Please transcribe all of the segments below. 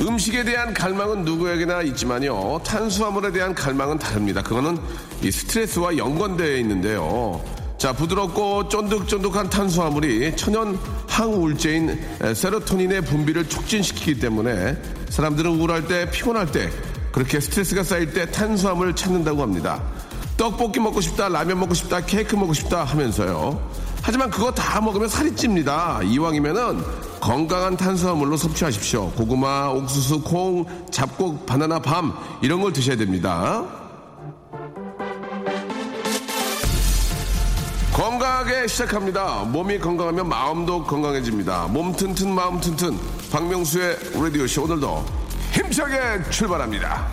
음식에 대한 갈망은 누구에게나 있지만요. 탄수화물에 대한 갈망은 다릅니다. 그거는 이 스트레스와 연관되어 있는데요. 자 부드럽고 쫀득쫀득한 탄수화물이 천연 항우울제인 세로토닌의 분비를 촉진시키기 때문에 사람들은 우울할 때 피곤할 때 그렇게 스트레스가 쌓일 때 탄수화물을 찾는다고 합니다. 떡볶이 먹고 싶다 라면 먹고 싶다 케이크 먹고 싶다 하면서요 하지만 그거 다 먹으면 살이 찝니다 이왕이면은 건강한 탄수화물로 섭취하십시오 고구마 옥수수 콩 잡곡 바나나 밤 이런 걸 드셔야 됩니다 건강하게 시작합니다. 몸이 건강하면 마음도 건강해집니다. 몸 튼튼 마음 튼튼 박명수의 라디오쇼 오늘도 힘차게 출발합니다.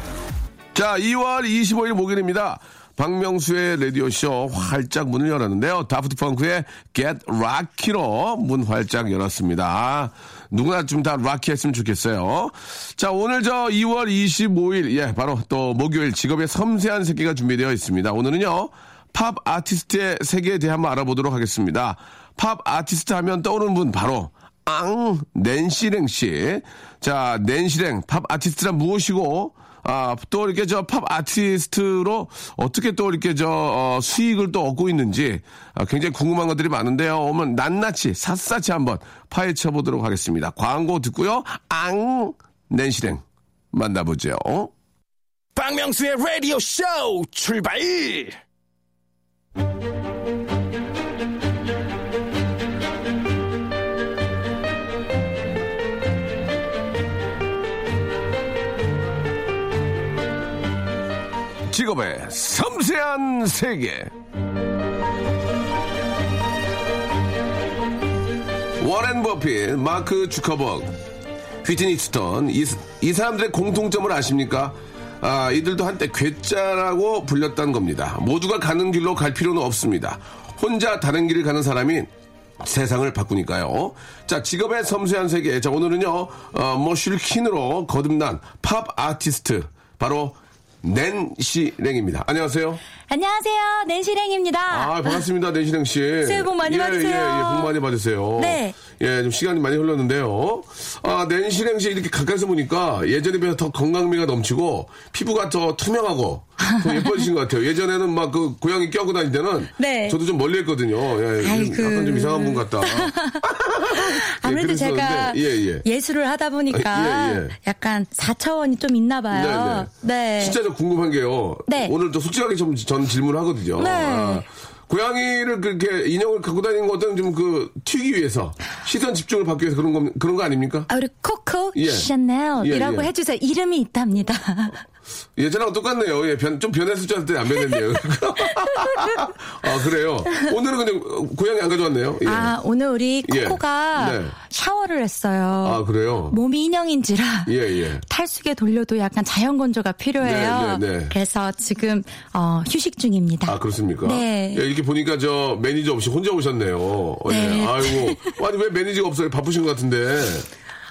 자 2월 25일 목요일입니다. 박명수의 라디오쇼 활짝 문을 열었는데요. 다프트 펑크의 Get Lucky로 문 활짝 열었습니다. 누구나 좀 다 lucky 했으면 좋겠어요. 자, 오늘 저 2월 25일, 예, 바로 또 목요일 직업의 섬세한 세계가 준비되어 있습니다. 오늘은요, 팝 아티스트의 세계에 대해 한번 알아보도록 하겠습니다. 팝 아티스트 하면 떠오르는 분 바로 앙 낸시랭 씨. 자, 낸시랭 팝 아티스트란 무엇이고 아, 또 이렇게 저 팝 아티스트로 어떻게 또 이렇게 저 어, 수익을 또 얻고 있는지 아, 굉장히 궁금한 것들이 많은데요. 오면 낱낱이 샅샅이 한번 파헤쳐 보도록 하겠습니다. 광고 듣고요. 앙 낸시랭 만나보죠. 박명수의 라디오 쇼 출발. 직업의 섬세한 세계. 워렌 버핏, 마크 주커버그, 휘트니 스턴 이, 이 사람들의 공통점을 아십니까? 아, 이들도 한때 괴짜라고 불렸다는 겁니다. 모두가 가는 길로 갈 필요는 없습니다. 혼자 다른 길을 가는 사람이 세상을 바꾸니까요. 자, 직업의 섬세한 세계. 자, 오늘은요, 어, 머슬퀸으로 거듭난 팝 아티스트. 바로 낸시랭입니다. 안녕하세요. 안녕하세요 낸시랭입니다. 아, 반갑습니다. 낸시랭 씨. 새해 복 많이 예, 받으세요. 예, 예, 복 많이 받으세요. 네. 예, 좀 시간이 많이 흘렀는데요. 아, 낸시랭 씨 이렇게 가까이서 보니까 예전에 비해서 더 건강미가 넘치고 피부가 더 투명하고 더 예뻐지신 것 같아요. 예전에는 막 그 고양이 껴고 다닐 때는 네. 저도 좀 멀리 했거든요. 예, 좀 아이고. 약간 좀 이상한 분 같다. 아무래도 예, 제가 예, 예. 예술을 하다 보니까 예, 예. 약간 4차원이 좀 있나 봐요. 네. 진짜 저 궁금한 게요. 네. 오늘 또 솔직하게 좀전 질문을 하거든요. 네. 아, 고양이를 그렇게 인형을 갖고 다니는 것은 좀그 튀기 위해서 시선 집중을 받기 위해서 그런 거 그런 거 아닙니까? 아, 우리 코코 예. 샤넬이라고 예, 예. 해주세요. 이름이 있답니다. 예전하고 똑같네요. 예, 변, 좀 변했을 줄 알았더니 안 변했네요. 아, 그래요. 오늘은 그냥 고양이 안 가져왔네요. 예. 아, 오늘 우리 예. 코코가 네. 샤워를 했어요. 아, 그래요? 몸이 인형인지라 예, 예. 탈수기 돌려도 약간 자연 건조가 필요해요. 네, 네, 네. 그래서 지금 어, 휴식 중입니다. 아, 그렇습니까? 네. 예, 이렇게 보니까 저 매니저 없이 혼자 오셨네요. 어, 예. 네. 아이고. 아니, 왜 매니저가 없어요? 바쁘신 것 같은데.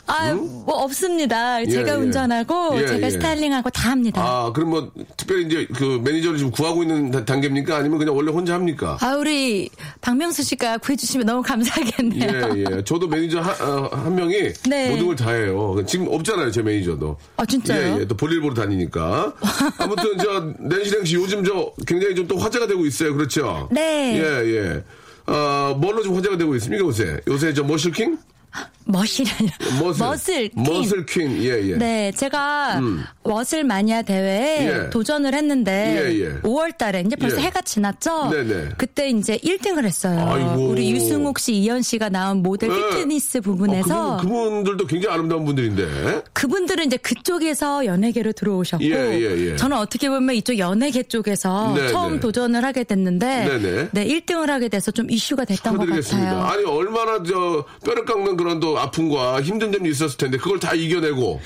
아, 뭐 없습니다. 제가 예. 운전하고 예, 제가 예. 스타일링하고 다 합니다. 아, 그럼 뭐, 특별히 이제 그 매니저를 지금 구하고 있는 다- 단계입니까? 아니면 그냥 원래 혼자 합니까? 아, 우리 박명수 씨가 구해주시면 너무 감사하겠네요. 예, 예. 저도 매니저 한, 어, 한 명이 네. 모든 걸 다 해요. 지금 없잖아요, 제 매니저도. 아, 진짜요? 예, 예. 또 볼일 보러 다니니까. 아무튼 저, 낸시랭 씨 요즘 저 굉장히 좀 또 화제가 되고 있어요. 그렇죠? 네. 예, 예. 어, 뭘로 좀 화제가 되고 있습니까, 요새? 요새 저 muscle king? 멋이라 muscle. muscle queen. 머슬 queen, 예, 예. 네, 제가 머슬 마니아 대회에 예. 도전을 했는데 예, 예. 5월 달에 이제 벌써 예. 해가 지났죠. 네 네. 그때 이제 1등을 했어요. 아이고. 우리 유승옥 씨, 이현 씨가 나온 모델 예. 피트니스 어, 부분에서 그분, 그분 들도 굉장히 아름다운 분들인데. 그분들은 이제 그쪽에서 연예계로 들어오셨고 예, 예, 예. 저는 어떻게 보면 이쪽 연예계 쪽에서 네, 처음 네. 도전을 하게 됐는데 네, 네. 1등을 하게 돼서 좀 이슈가 됐던 것. 같아요. 아니, 얼마나 저, 뼈를 깎는 그런 또 아픔과 힘든 점이 있었을 텐데, 그걸 다 이겨내고,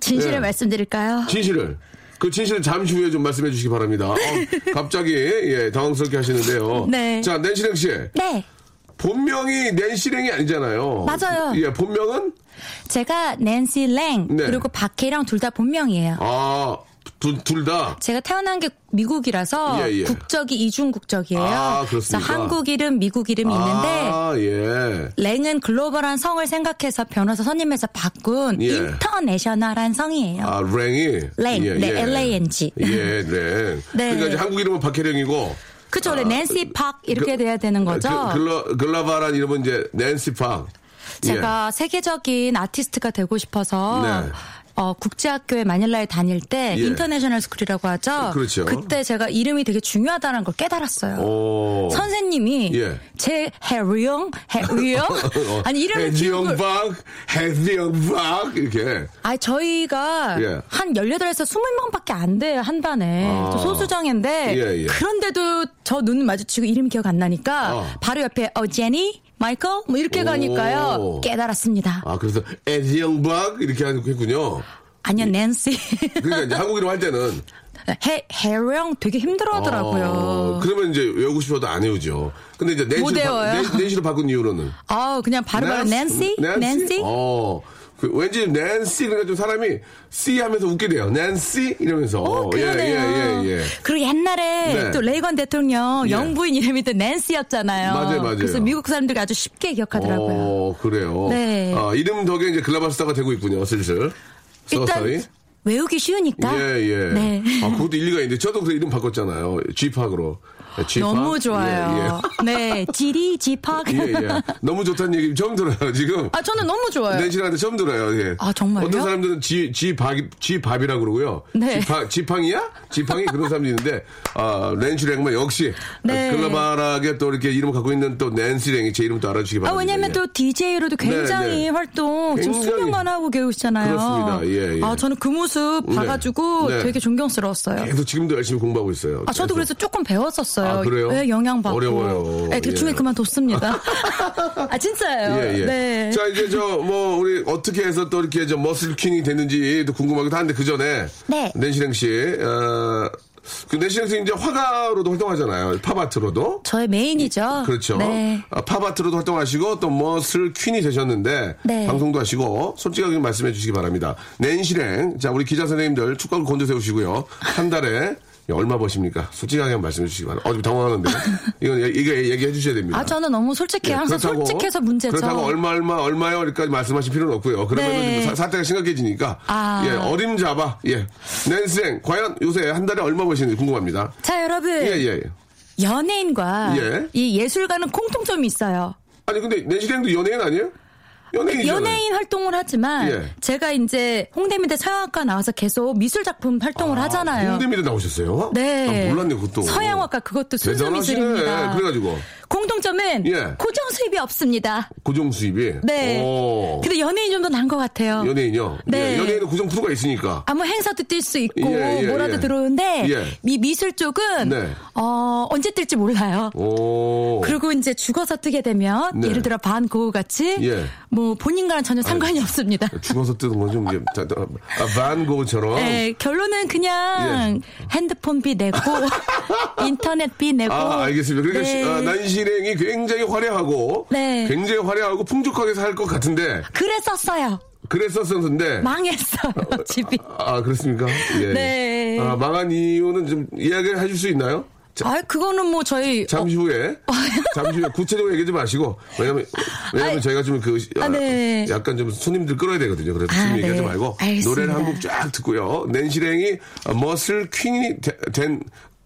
진실을 예. 말씀드릴까요? 진실을. 그 진실을 잠시 후에 좀 말씀해 주시기 바랍니다. 어, 갑자기, 예, 당황스럽게 하시는데요. 네. 자, 낸시랭 씨. 네. 본명이 낸시랭이 아니잖아요. 맞아요. 예, 본명은? 제가 낸시 랭 네. 그리고 박혜랑 둘 다 본명이에요. 아, 둘, 둘 다. 제가 태어난 게 미국이라서 예, 예. 국적이 이중 국적이에요. 아? 그래서 한국 이름, 미국 이름이 있는데 아, 예. 랭은 글로벌한 성을 생각해서 변호사 선임해서 바꾼 예. 인터내셔널한 성이에요. 아, 랭이. 랭, 네, LANG. 예, 랭. 네. 그러니까 이제 한국 이름은 박혜령이고. 그쵸, 네, 낸시 팍 이렇게 돼야 되는 거죠. 그, 글러, 글라바란 이름은 이제 낸시 팍. 제가 세계적인 아티스트가 되고 싶어서 네. 어, 국제학교에 마닐라에 다닐 때 예. 인터내셔널 스쿨이라고 하죠. 그렇죠. 때 제가 이름이 되게 중요하다는 걸 깨달았어요. 오. 선생님이 예. 제 해리영, 해리영 아니 이름을 해지영 기억을 박, 해지영 박, 이렇게. 아 저희가 예. 한 18에서 20명밖에 안 돼요, 한 반에. 아. 또 소수정인데 예, 예. 그런데도 저 눈 마주치고 이름 기억 안 나니까 아. 바로 옆에 어 제니, 마이클 뭐 이렇게 오. 가니까요. 깨달았습니다. 아, 그래서 해지영 박, 이렇게 하고 했군요. 아니요, 낸시. 그러니까 이제 한국 이름 할 때는. 해, 해령 되게 힘들어 하더라고요. 어, 그러면 이제 외우고 싶어도 안 외우죠. 근데 이제 못 낸시로, 바. 낸- 낸시로 바꾼 이유로는. 아 그냥 바로바로 낸시? 낸시? 어. 그 왠지 낸시 그러니까 좀 사람이 C 하면서 웃게 돼요. 낸시 이러면서. 어, 그러네요. 예, 예, 예, 예. 그리고 옛날에 네. 또 레이건 대통령 예. 영부인 이름이 또 낸시였잖아요. 맞아요, 맞아요. 그래서 미국 사람들이 아주 쉽게 기억하더라고요. 어, 그래요. 네. 아, 이름 덕에 이제 글라바 스타가 되고 있군요, 슬슬. 서서히. 일단 외우기 쉬우니까. 예, 예. 네. 아, 그것도 일리가 있는데, 저도 그 이름 바꿨잖아요. G팍으로. G팍? 너무 예, 좋아요. 네, 지리 지팍. 예, 예. 예. 너무 좋다는 얘기 처음 들어요, 지금. 아 저는 너무 좋아요. 낸시한테 처음 들어요. 예. 아, 정말요? 어떤 사람들은 지, 지밥, 지밥이라고 그러고요. 네. 지파, 지팡이야? 지팡이? 그런 사람도 있는데, 아, 낸시랭만 역시. 네. 아, 글로벌하게 또 이렇게 이름을 갖고 있는 또 낸시랭이 제 이름 또 알아주시기 아, 바랍니다. 왜냐면 예. 또 DJ로도 굉장히 네, 네. 활동 지금 굉장히. 수년간 하고 계시잖아요. 그렇습니다. 예, 예. 아, 저는 그 모습 네. 봐가지고 네. 되게 존경스러웠어요. 계속 지금도 열심히 공부하고 있어요. 아, 저도. 그래서 조금 배웠었어요. 아, 그래요? 네, 영향받고. 어려워요. 네, 대충에 예. 그만뒀습니다. 아, 진짜예요. 예, 예. 네. 자, 이제 저, 뭐, 우리 어떻게 해서 또 이렇게 저 머슬킹이 됐는지 또 궁금하기도 한데 그 전에. 네. 낸시랭 씨, 어, 그 낸시랭 씨 이제 화가로도 활동하잖아요. 팝아트로도. 저의 메인이죠. 그렇죠. 네. 아, 팝아트로도 활동하시고 또 머슬 퀸이 되셨는데 네. 방송도 하시고 솔직하게 말씀해 주시기 바랍니다. 낸 실행 자 우리 기자 선생님들 축가를 곤두 세우시고요. 한 달에 얼마 버십니까? 솔직하게 말씀해 주시기 바랍니다. 어, 좀 당황하는데 이건 얘- 이거 얘기해 주셔야 됩니다. 아, 저는 너무 솔직해요. 예, 항상 그렇다고- 솔직해서 문제죠. 그렇다고 얼마 얼마 얼마요? 여기까지 말씀하실 필요는 없고요. 그러면 네. 사, 사태가 심각해지니까 아. 예, 어림잡아 예 낸스랭 과연 요새 한 달에 얼마 버시는지 궁금합니다. 자, 여러분. 예 예. 예. 연예인과 예. 이 예술가는 공통점이 있어요. 아니 근데 낸시랭도 연예인 아니에요? 연예인이잖아요. 연예인 활동을 하지만 예. 제가 이제 홍대미대 서양학과 나와서 계속 미술 작품 활동을 하잖아요. 홍대미대 나오셨어요? 네. 나 몰랐네, 그것도. 서양학과 그것도 순수. 미술입니다. 그래가지고. 공통점은 예. 고정 수입이 없습니다. 고정 수입이. 네. 오. 근데 연예인 좀더 나은 것 같아요. 연예인요? 네. 예, 연예인은 고정 프로가 있으니까. 아무 행사도 뛸 수 있고 예, 예, 뭐라도 예. 들어오는데 예. 이 미술 쪽은 네. 어, 언제 뜰지 몰라요. 오. 그리고 이제 죽어서 뜨게 되면 네. 예를 들어 반 고우 같이 예. 뭐 본인과는 전혀 상관이 없습니다. 죽어서 뜨는 건 좀, 이제, 자, 자, 아, 반고처럼. 네, 결론은 그냥 핸드폰비 내고 인터넷비 내고 예. 아, 알겠습니다. 그러니까 네. 시- 아, 난 실행이 굉장히 화려하고. 네. 굉장히 화려하고 풍족하게 살 것 같은데. 그랬었어요. 그랬었었는데. 망했어요 집이. 아, 그렇습니까? 예. 네. 아, 망한 이유는 좀 이야기를 해줄 수 있나요? 자, 아, 그거는 뭐 저희 잠시 후에 잠시 후에 구체적으로 얘기하지 마시고 왜냐면 왜냐면 아이, 저희가 좀그 아, 네. 약간 좀 손님들 끌어야 되거든요. 그래서 아, 지금 얘기하지 네. 말고 알겠습니다. 노래를 한 곡 쫙 듣고요. 낸실행이 머슬 퀸이 되- 된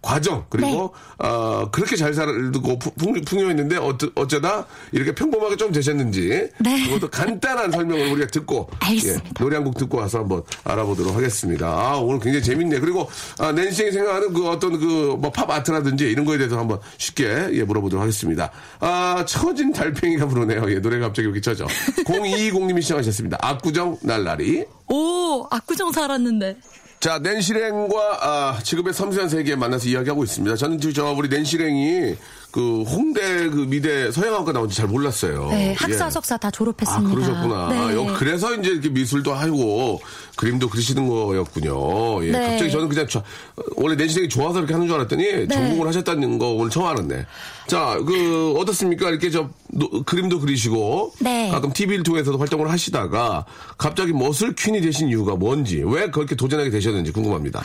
과정 그리고 어, 그렇게 잘 살고 풍, 풍요했는데 어쩌, 어쩌 다 이렇게 평범하게 좀 되셨는지 네. 그것도 간단한 설명을 우리가 듣고 알겠습니다. 예, 노래 한 곡 듣고 와서 한번 알아보도록 하겠습니다. 아, 오늘 굉장히 재밌네. 그리고 아, 낸시이 생각하는 그 어떤 그 뭐 팝 아트라든지 이런 거에 대해서 한번 쉽게 예, 물어보도록 하겠습니다. 아, 처진 달팽이가 부르네요. 예, 노래가 갑자기 여기 쳐져. 0220님이 시청하셨습니다. 압구정 날라리. 오, 압구정 살았는데. 자, 낸시랭과 아, 지금의 섬세한 세계 만나서 이야기하고 있습니다. 저는 저 우리 낸시랭이 그 홍대 그 미대 서양학과 나온지 잘 몰랐어요. 네, 예. 학사, 석사 다 아, 졸업했습니다. 그러셨구나. 네. 아, 여- 그래서 이제 이렇게 미술도 하고 그림도 그리시는 거였군요. 예. 네. 갑자기 저는 그냥 저- 원래 낸시랭이 좋아서 이렇게 하는 줄 알았더니 전공을 하셨다는 거 오늘 처음 알았네. 자, 그 어떻습니까? 이렇게 저 노- 그림도 그리시고 네. 가끔 TV를 통해서도 활동을 하시다가 갑자기 머슬 퀸이 되신 이유가 뭔지 왜 그렇게 도전하게 되셨는지 궁금합니다.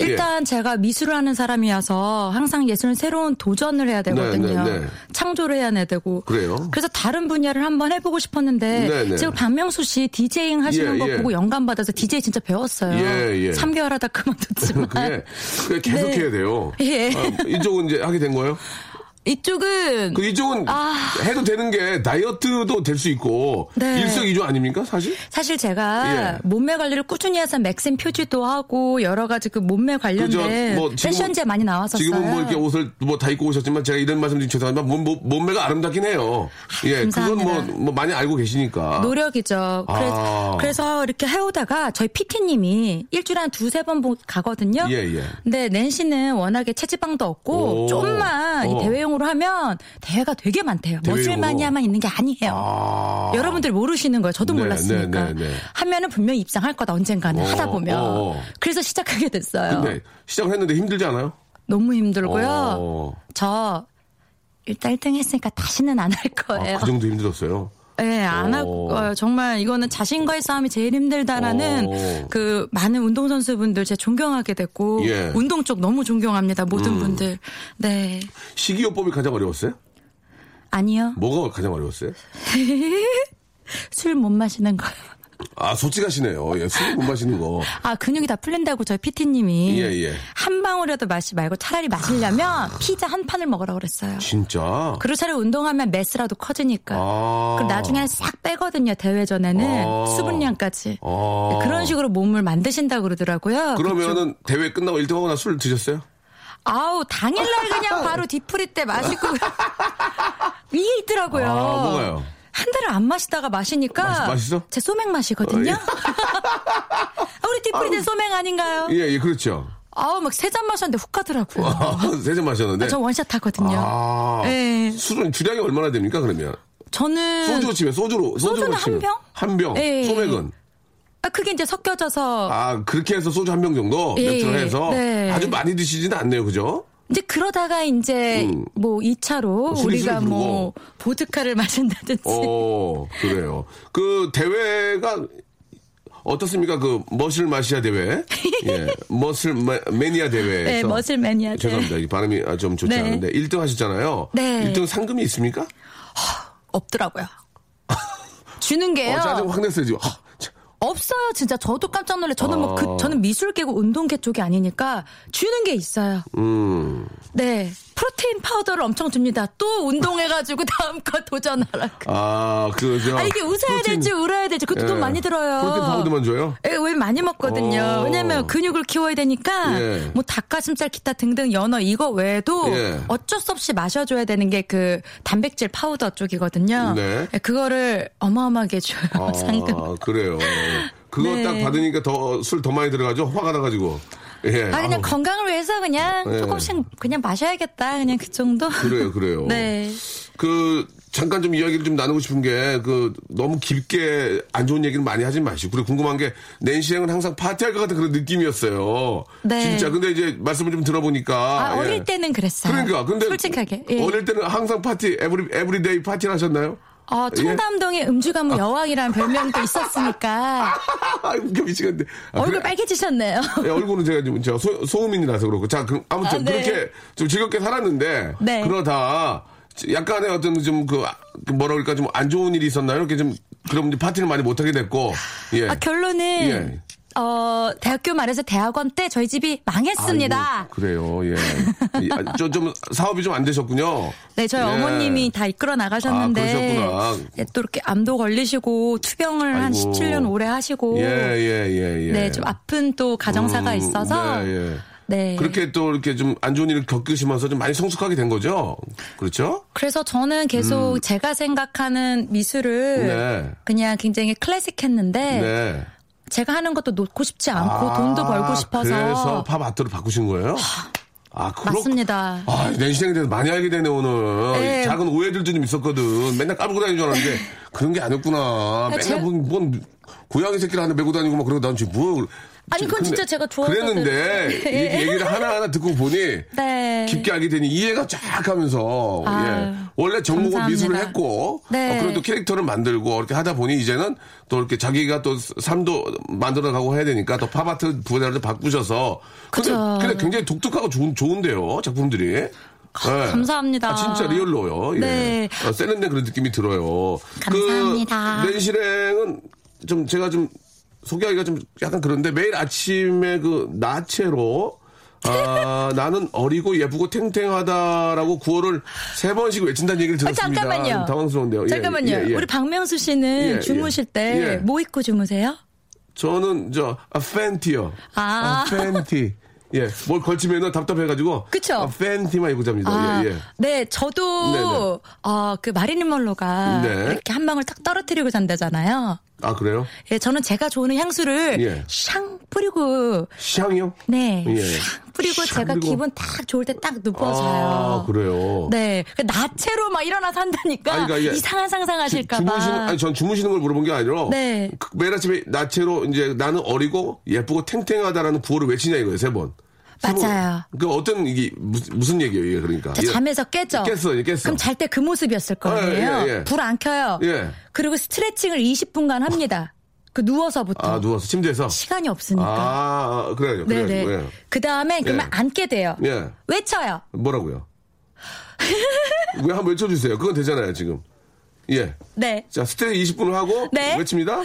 예. 일단 제가 미술을 하는 사람이어서 항상 예술은 새로운 도전을 해야 되거든요. 네, 네. 창조를 해야 되고. 그래요? 그래서 다른 분야를 한번 해보고 싶었는데 네, 네. 지금 박명수 씨 디제잉 하시는 예, 거 예. 보고 영감 받아서 디제이 진짜 배웠어요. 예, 예. 3개월 하다 그만뒀지만 그게, 그게 계속 네. 해야 돼요. 예. 아, 이쪽은 이제 하게 된 거예요? 이쪽은 그 이쪽은 아. 해도 되는 게 다이어트도 될 수 있고 네. 일석이조 아닙니까 사실? 사실 제가 예. 몸매 관리를 꾸준히 해서 맥심 표지도 하고 여러 가지 그 몸매 관련된 뭐 지금은- 패션제 많이 나왔었어요. 지금은 뭐 이렇게 옷을 뭐 다 입고 오셨지만 제가 이런 말씀 드리면 죄송하지만 몸, 몸, 몸 매가 아름답긴 해요. 예, 그건 뭐, 감사합니다. 뭐 많이 알고 계시니까. 노력이죠. 그래서, 아. 그래 서 이렇게 해오다가 저희 PT님이 일주일에 한 두세 번 보- 가거든요. 예, 예. 근데 낸시는 워낙에 체지방도 없고 오. 좀만 이 어. 대회용으로 하면 대회가 되게 많대요. 머슬마니아만 있는 게 아니에요. 아. 여러분들 모르시는 거예요. 저도 네, 몰랐으니까. 네, 네, 네. 하면은 분명히 입상할 거다 언젠가는 어, 하다 보면. 어, 어. 그래서 시작하게 됐어요. 근데 시작을 했는데 힘들지 않아요? 너무 힘들고요. 어. 저 일단 1등 했으니까 다시는 안 할 거예요. 아, 그 정도 힘들었어요. 네, 안할 어. 정말 이거는 자신과의 싸움이 제일 힘들다라는 어. 그 많은 운동 선수분들 제가 존경하게 됐고 예. 음. 운동 쪽 너무 존경합니다. 모든 분들. 네. 식이요법이 가장 어려웠어요? 아니요. 뭐가 가장 어려웠어요? 술 못 마시는 거요. 아, 솔직하시네요. 예, 술못 마시는 거. 아, 근육이 다 풀린다고 저희 PT님이. 예, 예. 한 방울이라도 마시 말고 차라리 마시려면 피자 한 판을 먹으라 그랬어요. 진짜? 그리고 차라리 운동하면 매스라도 커지니까. 아. 그럼 나중에 싹 빼거든요, 대회 전에는. 아. 수분량까지. 아. 그런 식으로 몸을 만드신다고 그러더라고요. 그러면은 대회 끝나고 1등하고 나 술 드셨어요? 아우 당일날 그냥 바로 뒤풀이 때 마시고 위에 있더라고요. 아, 뭐가요? 한 달을 안 마시다가 마시니까 맛- 맛있어? 제 소맥 맛이거든요. 아, 우리 뒤풀이 때 소맥 아닌가요? 예, 예, 그렇죠. 아우 막 세 잔 마셨는데 훅 가더라고요. 세잔 마셨는데. 저 원샷 하거든요. 아, 네. 술은 주량이 얼마나 됩니까, 그러면? 저는 소주로 치면, 소주로. 소주로 소주는 한 치면. 병? 한 병. 예. 소맥은? 아, 그게 이제 섞여져서 아, 그렇게 해서 소주 한 병 정도? 예, 맥주를 해서? 네. 아주 많이 드시지는 않네요, 그죠? 이제 그러다가 이제 음. 뭐 2차로 술이 우리가 뭐 보드카를 마신다든지 어, 그래요. 그 대회가 어떻습니까? 그 머슬 마시아 대회, 예, 머슬 마- 매니아 대회에서 네, 머슬 매니아 대회. 죄송합니다. 이 발음이 아, 좀 좋지 네. 않은데 1등 하셨잖아요. 네. 1등 상금이 있습니까? 없더라고요. 주는 게요. 어, 짜증 확 냈어요 지금. 없어요, 진짜. 저도 깜짝 놀래. 저는 뭐 아. 그, 저는 미술계고 운동계 쪽이 아니니까 주는 게 있어요. 음, 네. protein powder를 엄청 줍니다. 또 운동해가지고 다음 거 도전하라고. 아, 그, 저. 아, 이게 웃어야 protein- 될지 울어야 될지 그것도 예. 돈 많이 들어요. protein powder만 줘요? 예, 왜 많이 먹거든요. 어. 왜냐면 근육을 키워야 되니까 예. 뭐 닭가슴살 기타 등등 연어 이거 외에도 예. 어쩔 수 없이 마셔줘야 되는 게 그 단백질 파우더 쪽이거든요. 네. 예, 그거를 어마어마하게 줘요. 아, 상금. 그래요. 그거 네. 딱 받으니까 더, 술 더 많이 들어가죠? 화가 나가지고. 예. 아 그냥 아우, 건강을 위해서 그냥 예. 조금씩 그냥 마셔야겠다 그냥 그 정도. 그래요, 그래요. 네. 그 잠깐 좀 이야기를 좀 나누고 싶은 게 그 너무 깊게 안 좋은 얘기를 많이 하지 마시고 그리고 궁금한 게 낸시랭은 항상 파티할 것 같은 그런 느낌이었어요. 네. 진짜 근데 이제 말씀을 좀 들어보니까 아, 예. 어릴 때는 그랬어요. 그러니까 근데 솔직하게. 예. 어릴 때는 항상 파티 every everyday party를 하셨나요? 어, 예. 청담동에 음주가무 여왕이라는 별명도 있었으니까 아 웃겨 미치겠네. 아, 얼굴 그래- 빨개지셨네요. 예, 얼굴은 제가 좀 제가 소, 소음인이라서 그렇고 자 그, 아무튼 아, 네. 그렇게 좀 즐겁게 살았는데 네. 그러다 약간의 어떤 좀 그 뭐라 그럴까 좀 안 좋은 일이 있었나요? 이렇게 좀 그럼 이제 파티를 많이 못 하게 됐고 예. 아, 결론은 예. 어, 대학교 말해서 대학원 때 저희 집이 망했습니다. 아이고, 그래요, 예. 아, 저, 좀, 사업이 좀 안 되셨군요. 네, 저희 예. 어머님이 다 이끌어 나가셨는데 아, 그러셨구나. 네, 또 이렇게 암도 걸리시고 투병을 한 아이고. 17년 오래 하시고 예, 예, 예, 예. 네, 좀 아픈 또 가정사가 음, 있어서 네, 예. 네. 그렇게 또 이렇게 좀 안 좋은 일을 겪으시면서 좀 많이 성숙하게 된 거죠? 그렇죠? 그래서 저는 계속 제가 생각하는 미술을 음. 네. 그냥 굉장히 클래식했는데 네. 제가 하는 것도 놓고 싶지 않고 돈도 벌고 싶어서 아, 그래서 팝 아트로 바꾸신 거예요? 아, 그렇 맞습니다. 아, 내시생에 대해서 많이 알게 되네, 오늘. 네. 작은 오해들도 좀 있었거든. 맨날 까불고 다니는 줄 알았는데, 그런 게 아니었구나. 맨날 제- 뭔, 뭔, 고양이 새끼를 하나 메고 다니고 막 그러고 난 지금 뭐. 아니, 그건 진짜 제가 좋아하거든. 그랬는데, 이렇게 얘기를 하나하나 듣고 보니, 네. 깊게 알게 되니 이해가 쫙 하면서, 아유, 예. 원래 전공은. 미술을 했고, 네. 어, 그래도 캐릭터를 만들고, 이렇게 하다 보니 이제는 또 이렇게 자기가 또 삶도 만들어가고 해야 되니까 또 팝아트 분야를 바꾸셔서. 근데, 그쵸. 근데 굉장히 독특하고 좋은, 좋은데요, 작품들이. 예. 감사합니다. 아, 진짜 리얼로요. 예. 네. 어, 세련된 그런 느낌이 들어요. 감사합니다. 그, 내실행은 좀 제가 좀 소개하기가 좀 약간 그런데 매일 아침에 그 나체로 아, 나는 어리고 예쁘고 탱탱하다라고 구호를 세 번씩 외친다는 얘기를 아, 들었습니다. 잠깐만요. 좀 당황스러운데요. 예, 잠깐만요. 예, 예. 우리 박명수 씨는 예, 주무실 예. 때 예. 뭐 입고 주무세요? 저는 저 아, 팬티요. 아. 팬티. 예, 뭘 걸치면은 답답해가지고. 그쵸? 아, 팬티만 입고 잡니다. 아, 예, 예. 네, 저도 네네. 어, 그 마리린 먼로가 네. 이렇게 한 방울 딱 떨어뜨리고 잔다잖아요. 아, 그래요? 예, 저는 제가 좋아하는 향수를 예. 샹 뿌리고 샹이요? 네, 예. 샹 뿌리고 샹 제가 뿌리고. 기분 딱 좋을 때딱 눕어 자요. 아, 그래요? 네, 그 나체로 막 일어나서 한다니까 아니, 그러니까 이상한 상상하실까봐. 주무시는, 아니, 전 주무시는 걸 물어본 게 아니라. 네. 그 매일 아침에 나체로 이제 나는 어리고 예쁘고 탱탱하다라는 구호를 외치냐 이거예요, 세 번. 세 번. 맞아요. 그 어떤, 이게, 무슨, 무슨 얘기예요, 이게 그러니까. 자, 예. 잠에서 깨죠. 깼어요, 깼어. 그럼 잘 때 그 모습이었을 거예요. 아, 예, 예. 불안 켜요. 예. 그리고 스트레칭을 20분간 합니다. 그 누워서부터. 아, 누워서 침대에서. 시간이 없으니까. 아, 아, 그래요. 그래요. 네네. 예. 그 다음에 그러면 예. 앉게 돼요. 예. 외쳐요. 뭐라고요? 왜 한번 외쳐 주세요. 그건 되잖아요, 지금. 예. 네. 자, 스테이 20분을 하고. 네. 외칩니다.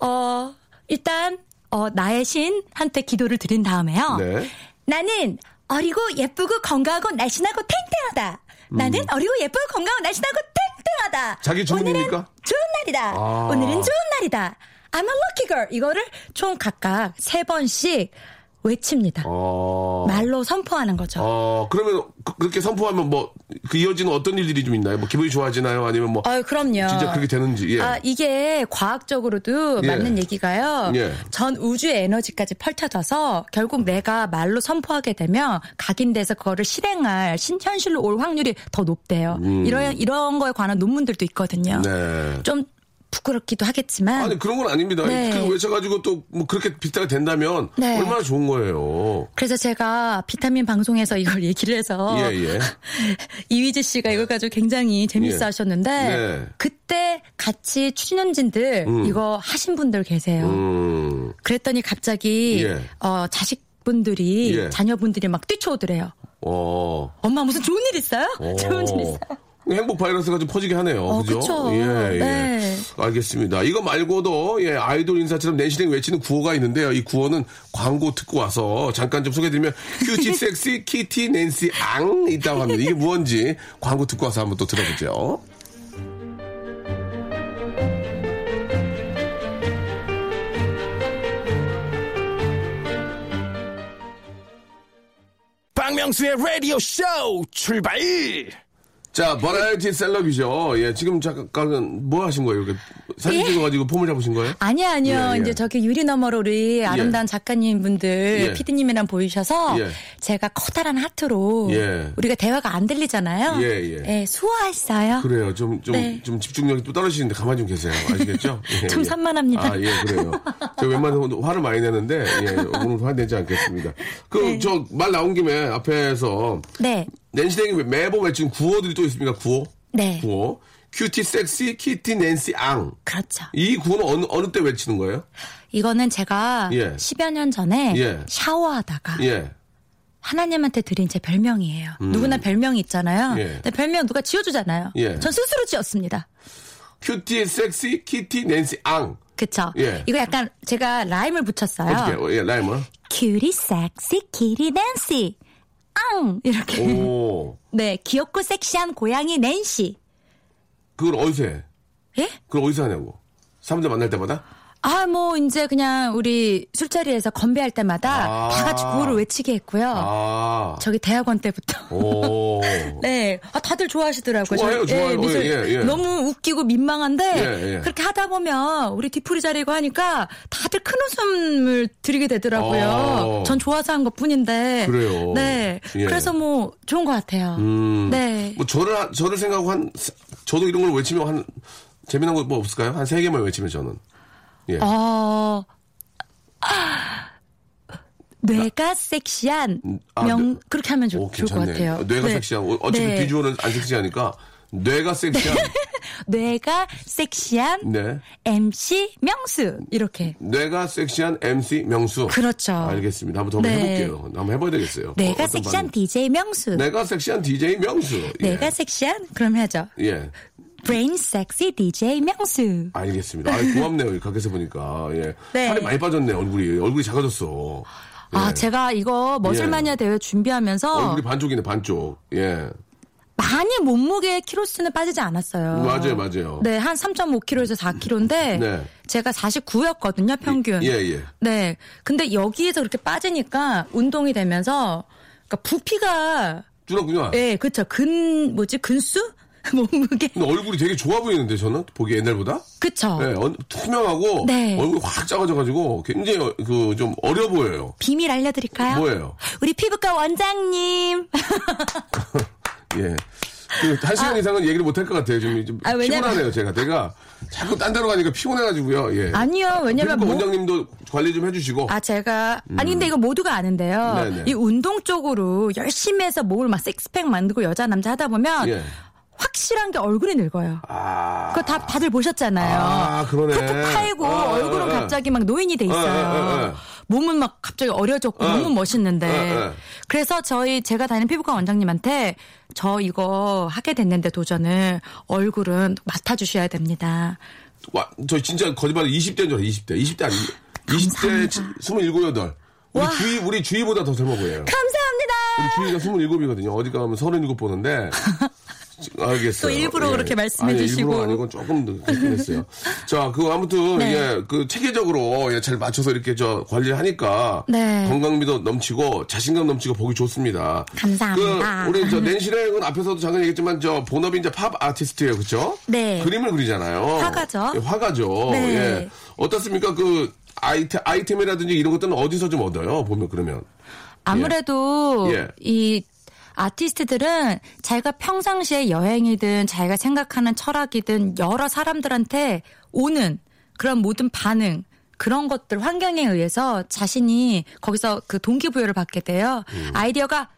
어, 일단, 어, 나의 신한테 기도를 드린 다음에요. 네. 나는 어리고 예쁘고 건강하고 날씬하고 탱탱하다. 나는 어리고 예쁘고 건강하고 날씬하고 탱탱하다. 음. 자기? 오늘은 좋은 날이다. 아. 오늘은 좋은 날이다. I'm a lucky girl. 이거를 총 각각 세 번씩 외칩니다. 어. 말로 선포하는 거죠. 어, 그러면 그, 렇게 선포하면 뭐, 그 이어지는 어떤 일들이 좀 있나요? 뭐 기분이 좋아지나요? 아니면 뭐. 아유, 그럼요. 진짜 그렇게 되는지, 예. 아, 이게 과학적으로도 예. 맞는 얘기가요. 예. 전 우주의 에너지까지 펼쳐져서 결국 내가 말로 선포하게 되면 각인돼서 그거를 실행할 신현실로 올 확률이 더 높대요. 이런 이런 거에 관한 논문들도 있거든요. 음. 네. 좀 부끄럽기도 하겠지만 아니, 그런 건 아닙니다. 네. 그거 외쳐가지고 또 뭐 그렇게 비슷하게 된다면. 네. 얼마나 좋은 거예요. 그래서 제가 비타민 방송에서 이걸 얘기를 해서 예, 예. 이휘재 씨가 이걸 가지고 굉장히 재밌어 예. 하셨는데 네. 그때 같이 출연진들 이거 하신 분들 계세요. 음. 그랬더니 갑자기 예. 어, 자식분들이 예. 자녀분들이 막 뛰쳐오더래요. 어. 엄마 무슨 좋은 일 있어요? 어. 좋은 일 있어요? 행복 바이러스가 좀 퍼지게 하네요. 어, 그죠? 그쵸. 예, 예. 네. 알겠습니다. 이거 말고도, 예, 아이돌 인사처럼 내실행 외치는 구호가 있는데요. 이 구호는 광고 듣고 와서 잠깐 좀 소개해드리면, cutie, sexy, kitty, 낸시, 앙 있다고 합니다. 이게 무언지 광고 듣고 와서 한번 또 들어보죠. 박명수의 라디오 쇼 출발! 자, 버라이어티 celeb이죠. 예, 지금 잠깐 뭐 하신 거예요? 이렇게 사진 찍어가지고 폼을 잡으신 거예요? 아니요, 아니요. 예, 예. 이제 저기 유리 너머로 우리 아름다운 작가님 분들, 예. 피디님이랑 보이셔서 예. 제가 커다란 하트로 예. 우리가 대화가 안 들리잖아요. 예, 예. 수고했어요. 그래요. 좀, 좀, 네. 좀 집중력이 또 떨어지시는데 가만히 좀 계세요. 아시겠죠? 예, 좀 예. 산만합니다. 아, 예, 그래요. 저 웬만하면 화를 많이 내는데, 예, 오늘 화내지 않겠습니다. 그, 저, 말 나온 김에 앞에서, 네. 낸시댕이 매번 외치는 구호들이 또 있습니까? 구호? 네. 구호. cutie, sexy, kitty, 낸시, 앙. 그렇죠. 이 구호는 어느, 어느 때 외치는 거예요? 이거는 제가 예. 10여 년 전에 예. 샤워하다가 예. 하나님한테 드린 제 별명이에요. 누구나 별명이 있잖아요. 예. 근데 별명 누가 지어주잖아요. 예. 전 스스로 지었습니다. cutie, sexy, kitty, 낸시, 앙. 그쵸. 예. 이거 약간 제가 rhyme을 붙였어요. 어떻게, 어, 예, rhyme은? cutie sexy kitty 낸시. 앙! 이렇게. 오. 네, 귀엽고 섹시한 고양이 낸시. 그걸 어디서 해? 예? 그걸 어디서 하냐고? 사람들 만날 때마다? 아, 뭐, 이제 그냥 우리 술자리에서 건배할 때마다 아. 다 같이 구호를 외치게 했고요. 아. 저기 대학원 때부터. 오. 네. 아, 다들 좋아하시더라고요. 좋아요, 저- 좋아요. 미술 예, 예. 너무 웃기고 민망한데 예, 예. 그렇게 하다 보면 우리 뒤풀이 자리고 하니까 다들 큰 웃음을 드리게 되더라고요. 어. 전 좋아서 한 것 뿐인데. 그래요. 네. 예. 그래서 뭐 좋은 것 같아요. 음. 네. 뭐 저를 하- 저를 생각하고 한 저도 이런 걸 외치면 한 재미난 거 뭐 없을까요? 한 세 개만 외치면 저는 예. 어. 뇌가 섹시한 아, 명 뇌- 그렇게 하면 좋, 오, 좋을 것. 같아요. 뇌가 네. 섹시한 어, 어차피 네. 비주얼은 안 섹시하니까 뇌가 섹시한 뇌가 섹시한 네 MC 명수 이렇게. 뇌가 섹시한 MC 명수 그렇죠. 알겠습니다. 한번 더 네. 해볼게요. 한번 해봐야 되겠어요. 내가 어, 섹시한 반응? DJ 명수. 내가 섹시한 DJ 명수. 예. 내가 섹시한 그럼 해야죠. 예. brain sexy DJ 명수. 알겠습니다. 아, 고맙네요. 이 가까이에서 보니까. 예. 네. 살이 많이 빠졌네, 얼굴이. 얼굴이 작아졌어. 아 예. 제가 이거 머슬마니아 대회 준비하면서 얼굴이 반쪽이네, 반쪽. 예. 많이 몸무게 키로수는 빠지지 않았어요. 맞아요, 맞아요. 네, 한 3.5kg에서 4kg인데 네. 제가 49였거든요, 평균. 예, 예. 네. 근데 여기에서 그렇게 빠지니까 운동이 되면서 그러니까 부피가 줄었구나. 예, 그렇죠. 근 뭐지? 근수? 몸무게. 근데 얼굴이 되게 좋아 보이는데, 저는? 보기 옛날보다? 그쵸. 예, 어, 투명하고. 네. 얼굴이 확 작아져가지고 굉장히 어, 그, 좀 어려 보여요. 비밀 알려드릴까요? 뭐예요? 우리 피부과 원장님. 예. 그, 한 시간 이상은 얘기를 못할 것 같아요. 지금 좀 아, 피곤하네요, 제가. 내가 자꾸 딴 데로 가니까 피곤해가지고요. 예. 아니요, 왜냐면 뭐- 원장님도 관리 좀 해주시고. 아, 제가, 아니, 근데 이거 모두가 아는데요. 음. 네네. 이 운동 쪽으로 열심히 해서 몸을 막 식스팩 만들고 여자, 남자 하다 보면 예. 확실한 게 얼굴이 늙어요. 아. 그거 다, 다들 보셨잖아요. 아, 그러네. 푹푹 파이고 아, 얼굴은 아, 아. 갑자기 막 노인이 돼 있어요. 아, 아, 아. 몸은 막 갑자기 어려졌고 아. 너무 멋있는데. 그래서 저희 제가 다니는 피부과 원장님한테 저 이거 하게 됐는데 도전을 얼굴은 맡아주셔야 됩니다. 와, 저 진짜 거짓말 20대인 줄 알아요, 20대. 20대 아니, 20대 27, 28. 우리 와. 주위, 우리 주위보다 더 젊어 보여요. 감사합니다. 우리 주위가 27이거든요. 어디 가면 37 보는데. 알겠어요. 또 일부러 그렇게 말씀해 아니, 주시고. 일부러 아니고 조금 했어요. 자, 그 아무튼 네. 예, 그 체계적으로 예, 잘 맞춰서 이렇게 저 관리하니까 네. 건강미도 넘치고 자신감 넘치고 보기 좋습니다. 감사합니다. 그 우리 저 낸시랭은 앞에서도 잠깐 얘기했지만 저 본업이 이제 팝 아티스트예요, 그렇죠? 네. 그림을 그리잖아요. 화가죠. 예, 화가죠. 네. 예. 어떻습니까? 그 아이템, 아이템이라든지 이런 것들은 어디서 좀 얻어요? 보면 그러면. 아무래도 예. 이 아티스트들은 자기가 평상시에 여행이든 자기가 생각하는 철학이든 여러 사람들한테 오는 그런 모든 반응 그런 것들 환경에 의해서 자신이 거기서 그 동기부여를 받게 돼요. 음. 아이디어가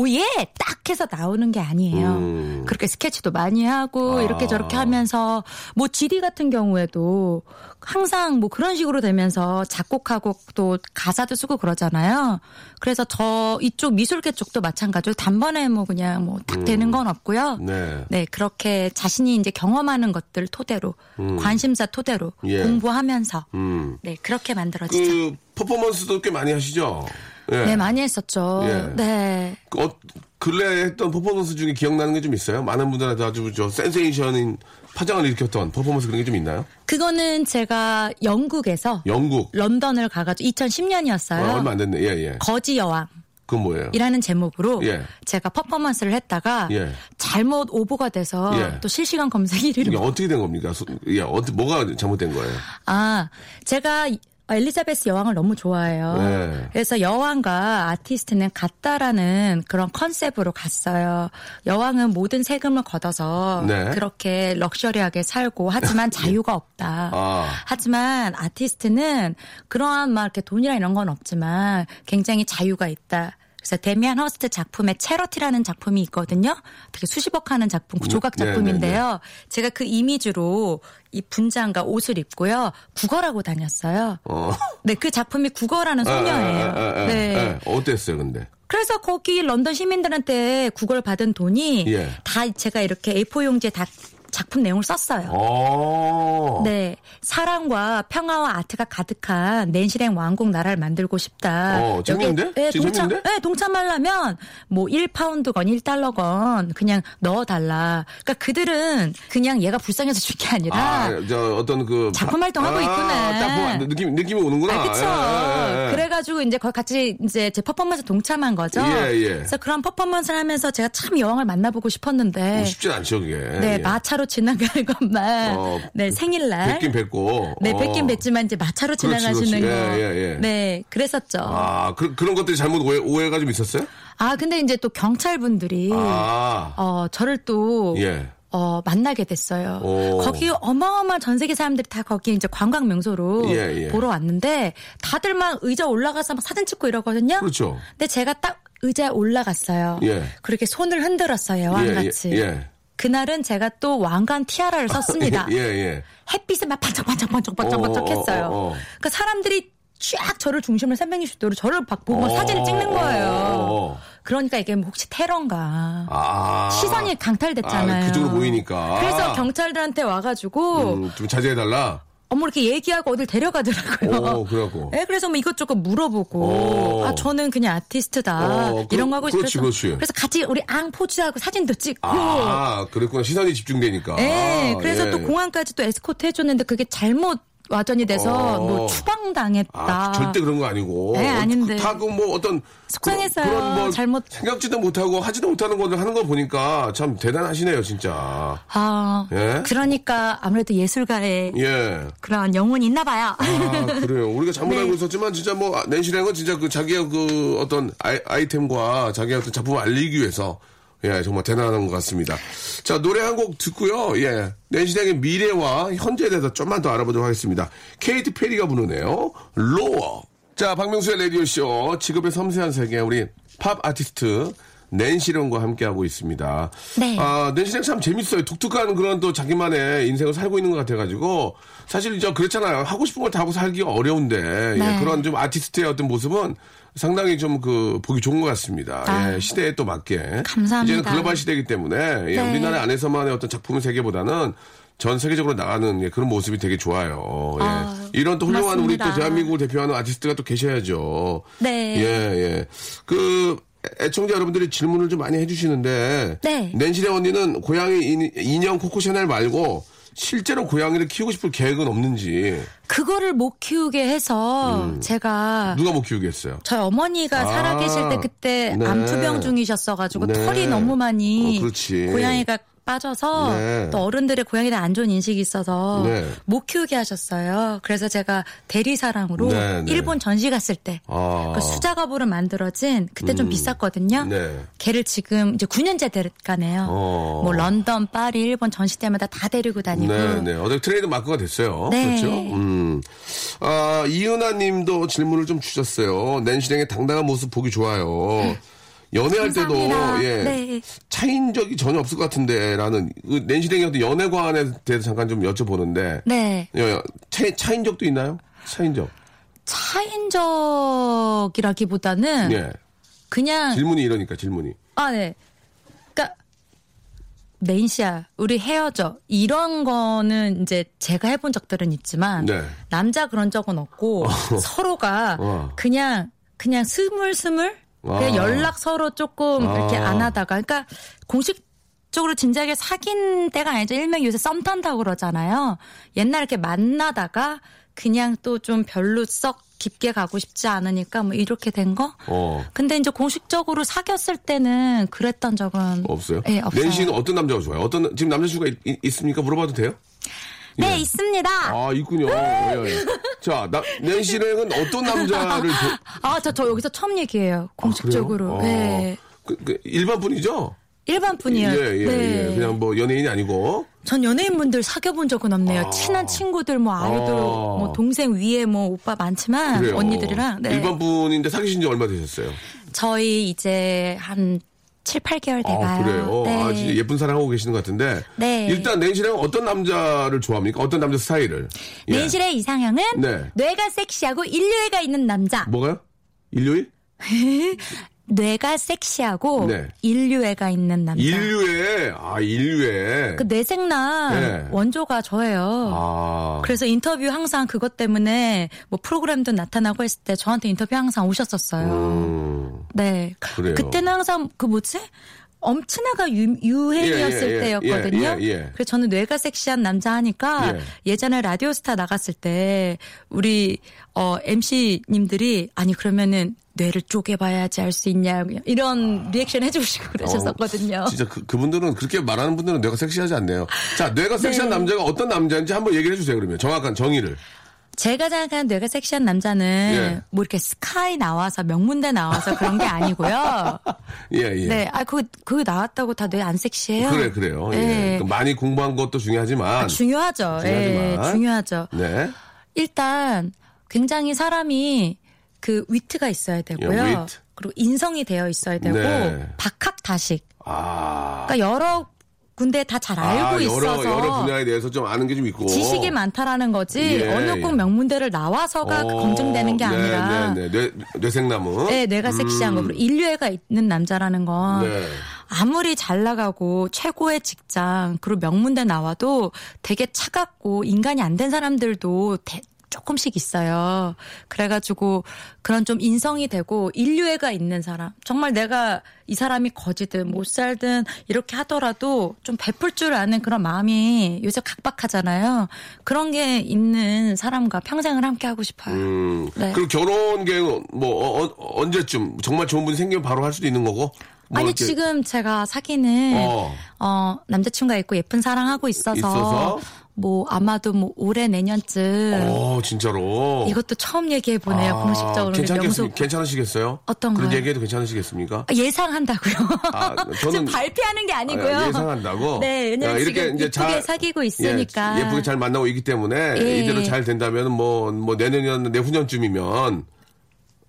오예 딱 해서 나오는 게 아니에요. 음. 그렇게 스케치도 많이 하고 아. 이렇게 저렇게 하면서 뭐 GD 같은 경우에도 항상 뭐 그런 식으로 되면서 작곡하고 또 가사도 쓰고 그러잖아요. 그래서 저 이쪽 미술계 쪽도 마찬가지로 단번에 뭐 그냥 뭐딱 되는 건 없고요. 네. 네, 그렇게 자신이 이제 경험하는 것들 토대로 관심사 토대로 예. 공부하면서 음. 네, 그렇게 만들어지죠. 그 퍼포먼스도 꽤 많이 하시죠? 예. 네, 많이 했었죠. 예. 네. 그 어, 근래에 했던 퍼포먼스 중에 기억나는 게 좀 있어요? 많은 분들한테 아주 저 센세이션인 파장을 일으켰던 퍼포먼스 그런 게 좀 있나요? 그거는 제가 영국에서 영국. 런던을 가가지고 2010년이었어요. 어, 얼마 안 됐네. 예, 예. 거지 여왕. 그건 뭐예요? 이라는 제목으로 예. 제가 퍼포먼스를 했다가 예. 잘못 오보가 돼서 예. 또 실시간 검색 1위를 이게 어떻게 된 겁니까? 소- 예, 어떻게, 뭐가 잘못된 거예요? 아, 제가 엘리자베스 여왕을 너무 좋아해요. 네. 그래서 여왕과 아티스트는 같다라는 그런 컨셉으로 갔어요. 여왕은 모든 세금을 걷어서 네. 그렇게 럭셔리하게 살고 하지만 자유가 없다. 아. 하지만 아티스트는 그러한 막 이렇게 돈이나 이런 건 없지만 굉장히 자유가 있다. 그래서 데미안 허스트 작품의 체러티라는 작품이 있거든요. 되게 수십억 하는 작품, 조각 네, 작품인데요. 제가 그 이미지로 이 분장과 옷을 입고요. 국어라고 다녔어요. 어. 네, 그 작품이 국어라는 소녀예요. 에, 에, 에, 에, 네. 에. 어땠어요, 근데? 그래서 거기 런던 시민들한테 국어를 받은 돈이 예. 다 제가 이렇게 A4 용지에 다 작품 내용을 썼어요. 어. 네, 사랑과 평화와 아트가 가득한 낸시랭 왕국 나라를 만들고 싶다. 어, 재밌는데? 네, 동참? 네, 동참하려면 뭐 1파운드건 1달러건 그냥 넣어달라. 그러니까 그들은 그냥 얘가 불쌍해서 준 게 아니라 아, 저 어떤 그 작품 활동하고 아, 있구나. 딱 보면 느낌 느낌이 오는구나. 아, 그쵸. 예, 예, 예. 그래가지고 이제 같이 이제 제 퍼포먼스 동참한 거죠. 예, 예. 그래서 그런 퍼포먼스를 하면서 제가 참 여왕을 만나보고 싶었는데. 뭐 쉽진 않죠, 그게. 네, 예. 마차로 지나가는 것만. 어, 네, 생일날. 뵙긴 뵙고. 네, 어. 뵙긴 뵙지만 이제 마차로 그렇지, 지나가시는 그렇지. 거. 예, 예, 예. 네, 그랬었죠. 아. 아, 그, 그런 것들이 잘못 오해, 오해가 좀 있었어요? 근데 이제 또 경찰분들이 아. 어, 저를 또 예. 어, 만나게 됐어요. 오. 거기 어마어마한 전 세계 사람들이 다 거기 이제 관광 명소로 예, 예. 보러 왔는데 다들 막 의자 올라가서 막 사진 찍고 이러거든요. 그렇죠. 근데 제가 딱 의자에 올라갔어요. 예. 그렇게 손을 흔들었어요, 예, 왕같이. 그날은 제가 또 왕관 티아라를 썼습니다. 예, 예. 햇빛에 막 반짝반짝반짝 반짝반짝 어, 어, 했어요. 어, 어. 그러니까 사람들이 쫙 저를 중심으로 360도로 저를 막 보고 막 어, 사진을 찍는 거예요. 어, 어. 그러니까 이게 뭐 혹시 테러인가. 아. 시선이 강탈됐잖아요. 아, 그쪽으로 보이니까. 그래서 경찰들한테 와가지고 음, 좀 자제해달라. 어머 이렇게 얘기하고 어딜 데려가더라고요. 오, 그래갖고. 네, 그래서 뭐 이것저것 물어보고 오. 아 저는 그냥 아티스트다 어, 이런 그- 거 하고 그렇지, 싶어서 그렇지. 그래서 같이 우리 앙 포즈하고 사진도 찍고 아, 그랬구나. 시선이 집중되니까. 네, 아, 그래서 예. 또 공항까지 또 에스코트 해줬는데 그게 잘못 와전이 돼서 어. 뭐 추방당했다. 아, 절대 그런 거 아니고. 네, 아닌데. 다그 뭐 어떤. 속상했어요. 그런, 그런 뭐 잘못- 생각지도 못하고 하지도 못하는 것들 하는 거 보니까 참 대단하시네요, 진짜. 아, 예? 그러니까 아무래도 예술가의 예. 그런 영혼이 있나 봐요. 아, 그래요. 우리가 잘못 네. 알고 있었지만 진짜 뭐 낸시랭은 진짜 그 자기의 그 어떤 아이템과 자기의 어떤 작품을 알리기 위해서 예, 정말 대단한 것 같습니다. 자, 노래 한 곡 듣고요. 예. 낸시랭의 미래와 현재에 대해서 좀만 더 알아보도록 하겠습니다. 케이트 페리가 부르네요. Roar. 자, 박명수의 라디오쇼. 직업의 섬세한 세계. 우리 팝 아티스트 낸시랭과 함께하고 있습니다. 네. 아, 낸시랭 참 재밌어요. 독특한 그런 또 자기만의 인생을 살고 있는 것 같아가지고 사실 저 그렇잖아요. 하고 싶은 걸 다 하고 살기가 어려운데 예, 네. 그런 좀 아티스트의 어떤 모습은 상당히 좀 그 보기 좋은 것 같습니다. 아. 예, 시대에 또 맞게. 감사합니다. 이제는 글로벌 시대이기 때문에 예, 네. 우리나라 안에서만의 어떤 작품 세계보다는 전 세계적으로 나가는 예, 그런 모습이 되게 좋아요. 예. 아, 이런 또 훌륭한 우리 또. 대한민국을 대표하는 아티스트가 또 계셔야죠. 네. 예, 예. 그 애청자 여러분들이 질문을 좀 많이 해주시는데 네. 낸시레 언니는 고양이 인- 인형 코코 샤넬 말고 실제로 고양이를 키우고 싶을 계획은 없는지 그거를 못 키우게 해서 제가 음. 누가 못 키우겠어요? 저희 어머니가 아, 살아계실 때 그때 네. 암투병 중이셨어가지고 네. 털이 너무 많이 어, 그렇지. 고양이가 빠져서 네. 또 어른들의 고양이에 대한 안 좋은 인식이 있어서 네. 못 키우게 하셨어요. 그래서 제가 대리사랑으로 네, 네. 일본 전시 갔을 때 아. 그 수작업으로 만들어진 그때 좀 비쌌거든요. 네. 걔를 지금 이제 9년째 데려가네요. 어. 뭐 런던, 파리, 일본 전시 때마다 다 데리고 다니고. 네, 네. 이제 트레이드 마크가 됐어요. 네. 그렇죠? 음. 아, 이은하 님도 질문을 좀 주셨어요. 낸시랭의 당당한 모습 보기 좋아요. 연애할 때도, 감사합니다. 예. 네. 차인 적이 전혀 없을 것 같은데, 라는, 그 낸시랭의 어떤 연애관에 대해서 잠깐 좀 여쭤보는데, 네. 예, 차, 차인 적도 있나요? 차인 적. 차인 적이라기보다는 예. 그냥 질문이 이러니까, 질문이. 아 네. 그러니까 네인씨야 우리 헤어져 이런 거는 이제 제가 해본 적들은 있지만 네. 남자 그런 적은 없고 서로가 어. 그냥 그냥 스물스물 그냥 아. 연락 서로 조금 이렇게 아. 안 하다가 그러니까 공식적으로 진지하게 사귄 때가 아니죠 일명 요새 썸 탄다고 그러잖아요 옛날 이렇게 만나다가 그냥 또 좀 별로 썩 깊게 가고 싶지 않으니까 뭐 이렇게 된 거? 어. 근데 이제 공식적으로 사귀었을 때는 그랬던 적은 없어요? 네, 없어요. 낸시는 어떤 남자가 좋아요? 어떤, 지금 남자친구가 있, 있습니까? 물어봐도 돼요? 네, 예. 있습니다. 아, 있군요. 예, 예. 자, 나, 낸시랭은 어떤 남자를. 보- 아, 저, 저 여기서 처음 얘기해요. 공식적으로. 아? 네. 어, 그, 그 일반 분이죠? 일반 분이에요. 예, 예, 네. 예. 그냥 뭐 연예인이 아니고. 전 연예인분들 사귀어본 적은 없네요. 친한 친구들, 뭐 아이돌, 아. 뭐 동생 위에 뭐 오빠 많지만 그래요. 언니들이랑. 네. 일반 분인데 사귀신 지 얼마 되셨어요? 저희 이제 한 7, 8개월 돼가요. 아, 그래요? 네. 아, 진짜 예쁜 사랑하고 계시는 것 같은데. 네. 일단 낸시랭은 어떤 남자를 좋아합니까? 어떤 남자 스타일을? 예. 내실의 이상형은 네. 뇌가 섹시하고 인류애가 있는 남자. 뭐가요? 일요일? 뇌가 섹시하고 네. 인류애가 있는 남자. 인류에 아 인류에 그 뇌생남 네. 원조가 저예요. 아 그래서 인터뷰 항상 그것 때문에 뭐 프로그램도 나타나고 했을 때 저한테 인터뷰 항상 오셨었어요. 음, 네. 그래요. 그때는 항상 그 뭐지? 엄친아가 유, 유행이었을 예, 예, 예. 때였거든요. 예, 예, 예. 그래서 저는 뇌가 섹시한 남자 하니까 예. 예. 전에 라디오스타 나갔을 때 우리 어 MC님들이 아니 그러면은 뇌를 쪼개봐야지 알 수 있냐 이런 리액션 해주시고 그러셨었거든요. 어, 진짜 그, 그분들은 그렇게 말하는 분들은 뇌가 섹시하지 않네요. 자, 뇌가 섹시한 네. 남자가 어떤 남자인지 한번 얘기를 해주세요. 그러면 정확한 정의를. 제가 생각하는 뇌가 섹시한 남자는 예. 뭐 이렇게 스카이 나와서 명문대 나와서 그런 게 아니고요. 예, 예. 네, 아 그거 그거 나왔다고 다 뇌 안 섹시해요? 그래, 그래요. 예. 네. 그 많이 공부한 것도 중요하지만. 중요하죠. 예, 중요하지만. 중요하죠. 네. 일단 굉장히 사람이 그 위트가 있어야 되고요. 예, 위트. 그리고 인성이 되어 있어야 되고 네. 박학다식. 아. 그러니까 여러 군데 다 잘 알고 아, 있어서 여러, 여러 분야에 대해서 좀 아는 게 좀 있고. 지식이 많다라는 거지 예, 어느 예. 꼭 명문대를 나와서가 어, 검증되는 게 네, 아니라 네, 네. 뇌, 뇌생나무. 네, 내가 섹시한 거. 그리고 인류애가 있는 남자라는 건 네. 아무리 잘 나가고 최고의 직장 그리고 명문대 나와도 되게 차갑고 인간이 안 된 사람들도 대- 조금씩 있어요. 그래가지고 그런 좀 인성이 되고 인류애가 있는 사람. 정말 내가 이 사람이 거지든 못 살든 이렇게 하더라도 좀 베풀 줄 아는 그런 마음이 요새 각박하잖아요. 그런 게 있는 사람과 평생을 함께 하고 싶어요. 음. 네. 그럼 결혼 계획은 뭐, 어, 어, 언제쯤 정말 좋은 분이 생기면 바로 할 수도 있는 거고? 뭐 아니 이렇게 지금 제가 사귀는 어. 어, 남자친구가 있고 예쁜 사랑하고 있어서, 있어서? 뭐 아마도 뭐 올해 내년쯤 어, 진짜로. 이것도 처음 얘기해 보네요 아, 공식적으로 괜찮겠, 명수 괜찮으시겠어요? 어떤 그런? 얘기해도 괜찮으시겠습니까? 아, 예상한다고요. 아, 저는- 지금 발표하는 게 아니고요. 아, 예상한다고? 네, 왜냐면 야, 지금 예쁘게 사귀고 있으니까. 예, 예쁘게 잘 만나고 있기 때문에 예. 이대로 잘 된다면 뭐, 뭐 내년이나 내후년쯤이면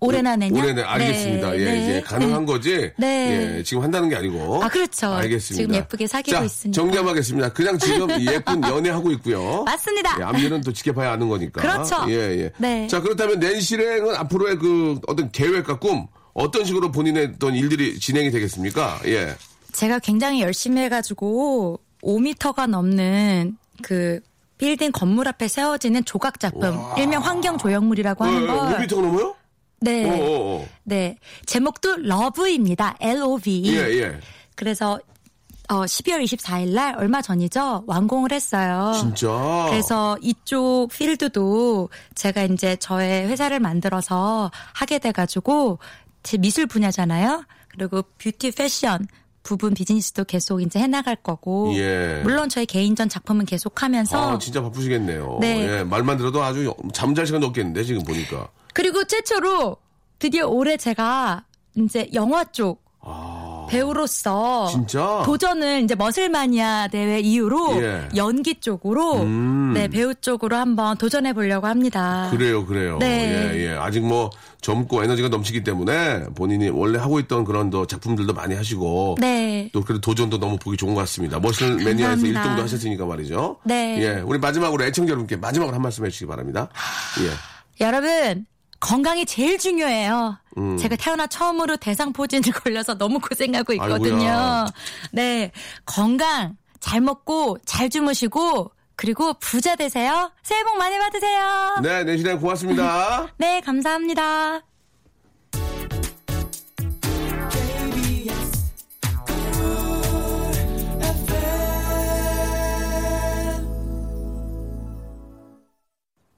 올해 나 내년. 올해는 알겠습니다. 네, 예, 네. 이제 가능한 거지. 네. 예, 지금 한다는 게 아니고. 아, 그렇죠. 알겠습니다. 지금 예쁘게 사귀고 자, 있으니까. 정리하겠습니다. 그냥 지금 예쁜 연애하고 있고요. 맞습니다. 예, 앞일은 또 지켜봐야 아는 거니까. 그렇죠. 예, 예. 네. 자, 그렇다면 낸 실행은 앞으로의 그 어떤 계획과 꿈 어떤 식으로 본인의 어떤 일들이 진행이 되겠습니까? 예. 제가 굉장히 열심히 해가지고 5미터가 넘는 그 빌딩 건물 앞에 세워지는 조각 작품, 일명 환경 조형물이라고 하는 걸. 5미터가 넘어요? 네. 어. 네. 제목도 러브입니다. L-O-V. 예, 예. 그래서 어 12월 24일 날 얼마 전이죠. 완공을 했어요. 진짜. 그래서 이쪽 필드도 제가 이제 저의 회사를 만들어서 하게 돼 가지고 제 미술 분야잖아요. 그리고 뷰티 패션 부분 비즈니스도 계속 이제 해나갈 거고. 예. 물론 저의 개인전 작품은 계속하면서 아, 진짜 바쁘시겠네요. 네. 예, 말만 들어도 아주 잠잘 시간도 없겠는데, 지금 보니까. 그리고 최초로 드디어 올해 제가 이제 영화 쪽 배우로서 아. 진짜? 도전을 이제 머슬마니아 대회 이후로 예. 연기 쪽으로 음. 네 배우 쪽으로 한번 도전해 보려고 합니다. 그래요, 그래요. 네. 예, 예. 아직 뭐 젊고 에너지가 넘치기 때문에 본인이 원래 하고 있던 그런 더 작품들도 많이 하시고. 네. 또 그래도 도전도 너무 보기 좋은 것 같습니다. 머슬 매니아에서 감사합니다. 1등도 하셨으니까 말이죠. 네. 예. 우리 마지막으로 애청자 여러분께 마지막으로 한 말씀 해주시기 바랍니다. 예. 여러분 건강이 제일 중요해요. 음. 제가 태어나 처음으로 대상포진을 걸려서 너무 고생하고 있거든요. 아이고야. 네. 건강 잘 먹고 잘 주무시고 그리고 부자 되세요. 새해 복 많이 받으세요. 네, 내시간 고맙습니다. 네, 감사합니다.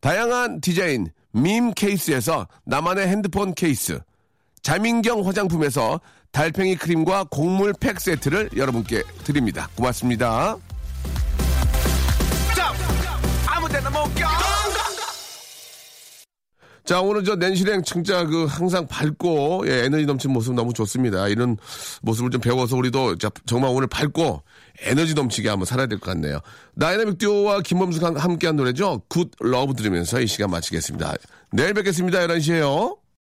다양한 디자인 밈 케이스에서 나만의 핸드폰 케이스, 자민경 화장품에서 달팽이 크림과 곡물 팩 세트를 여러분께 드립니다. 고맙습니다. 자, 오늘 저 낸실행 진짜 그 항상 밝고 예, 에너지 넘치는 모습 너무 좋습니다. 이런 모습을 좀 배워서 우리도 자, 정말 오늘 밝고 에너지 넘치게 한번 살아야 될 것 같네요. 다이나믹 듀오와 김범수가 함께한 노래죠. Good Love 들으면서 이 시간 마치겠습니다. 내일 뵙겠습니다. 11시에요.